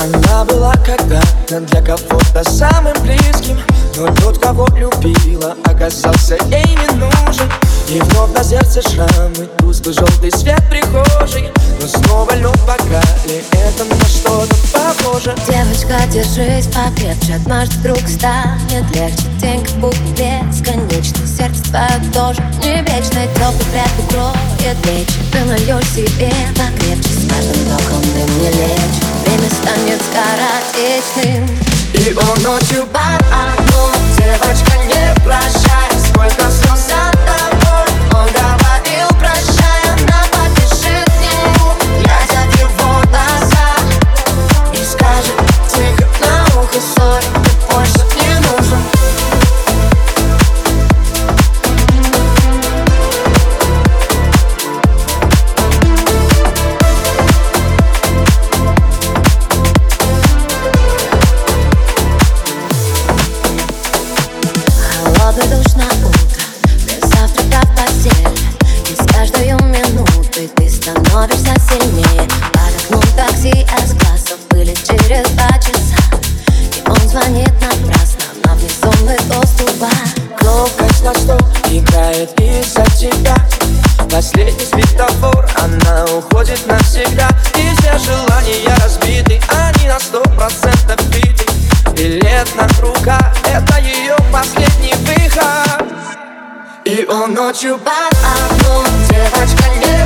Она была когда-то для кого-то самым близким Но тот, кого любила, оказался ей не нужен. И вновь на сердце шрамы, тусклый желтый свет прихожей. Но снова лед в бокале, это на что-то похоже. Девочка, держись покрепче, однажды вдруг станет легче. День как будто бесконечный, сердце твое тоже Не вечный, теплый плед укроет плечи Ты нальешь себе покрепче, с каждым вдохом ты мне лечь Время станет скоротечным. И он ночью под окном, девочка, не прощай играет из-за тебя. Последний светофор, она уходит навсегда. И все желания разбиты, они на сто процентов биты. Билет на рука, это ее последний выход. И он ночью под окном, девочка, не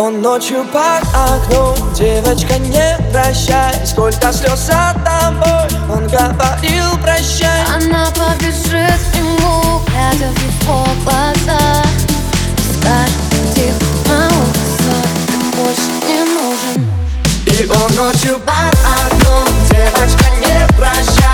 он ночью под окном. Девочка, не прощай Сколько слез от тобой. Он говорил прощай. Она побежит к нему, глядя в его глаза. Скажет тихо на «Стой, ты больше не нужен. И он ночью под окном. Девочка, не прощай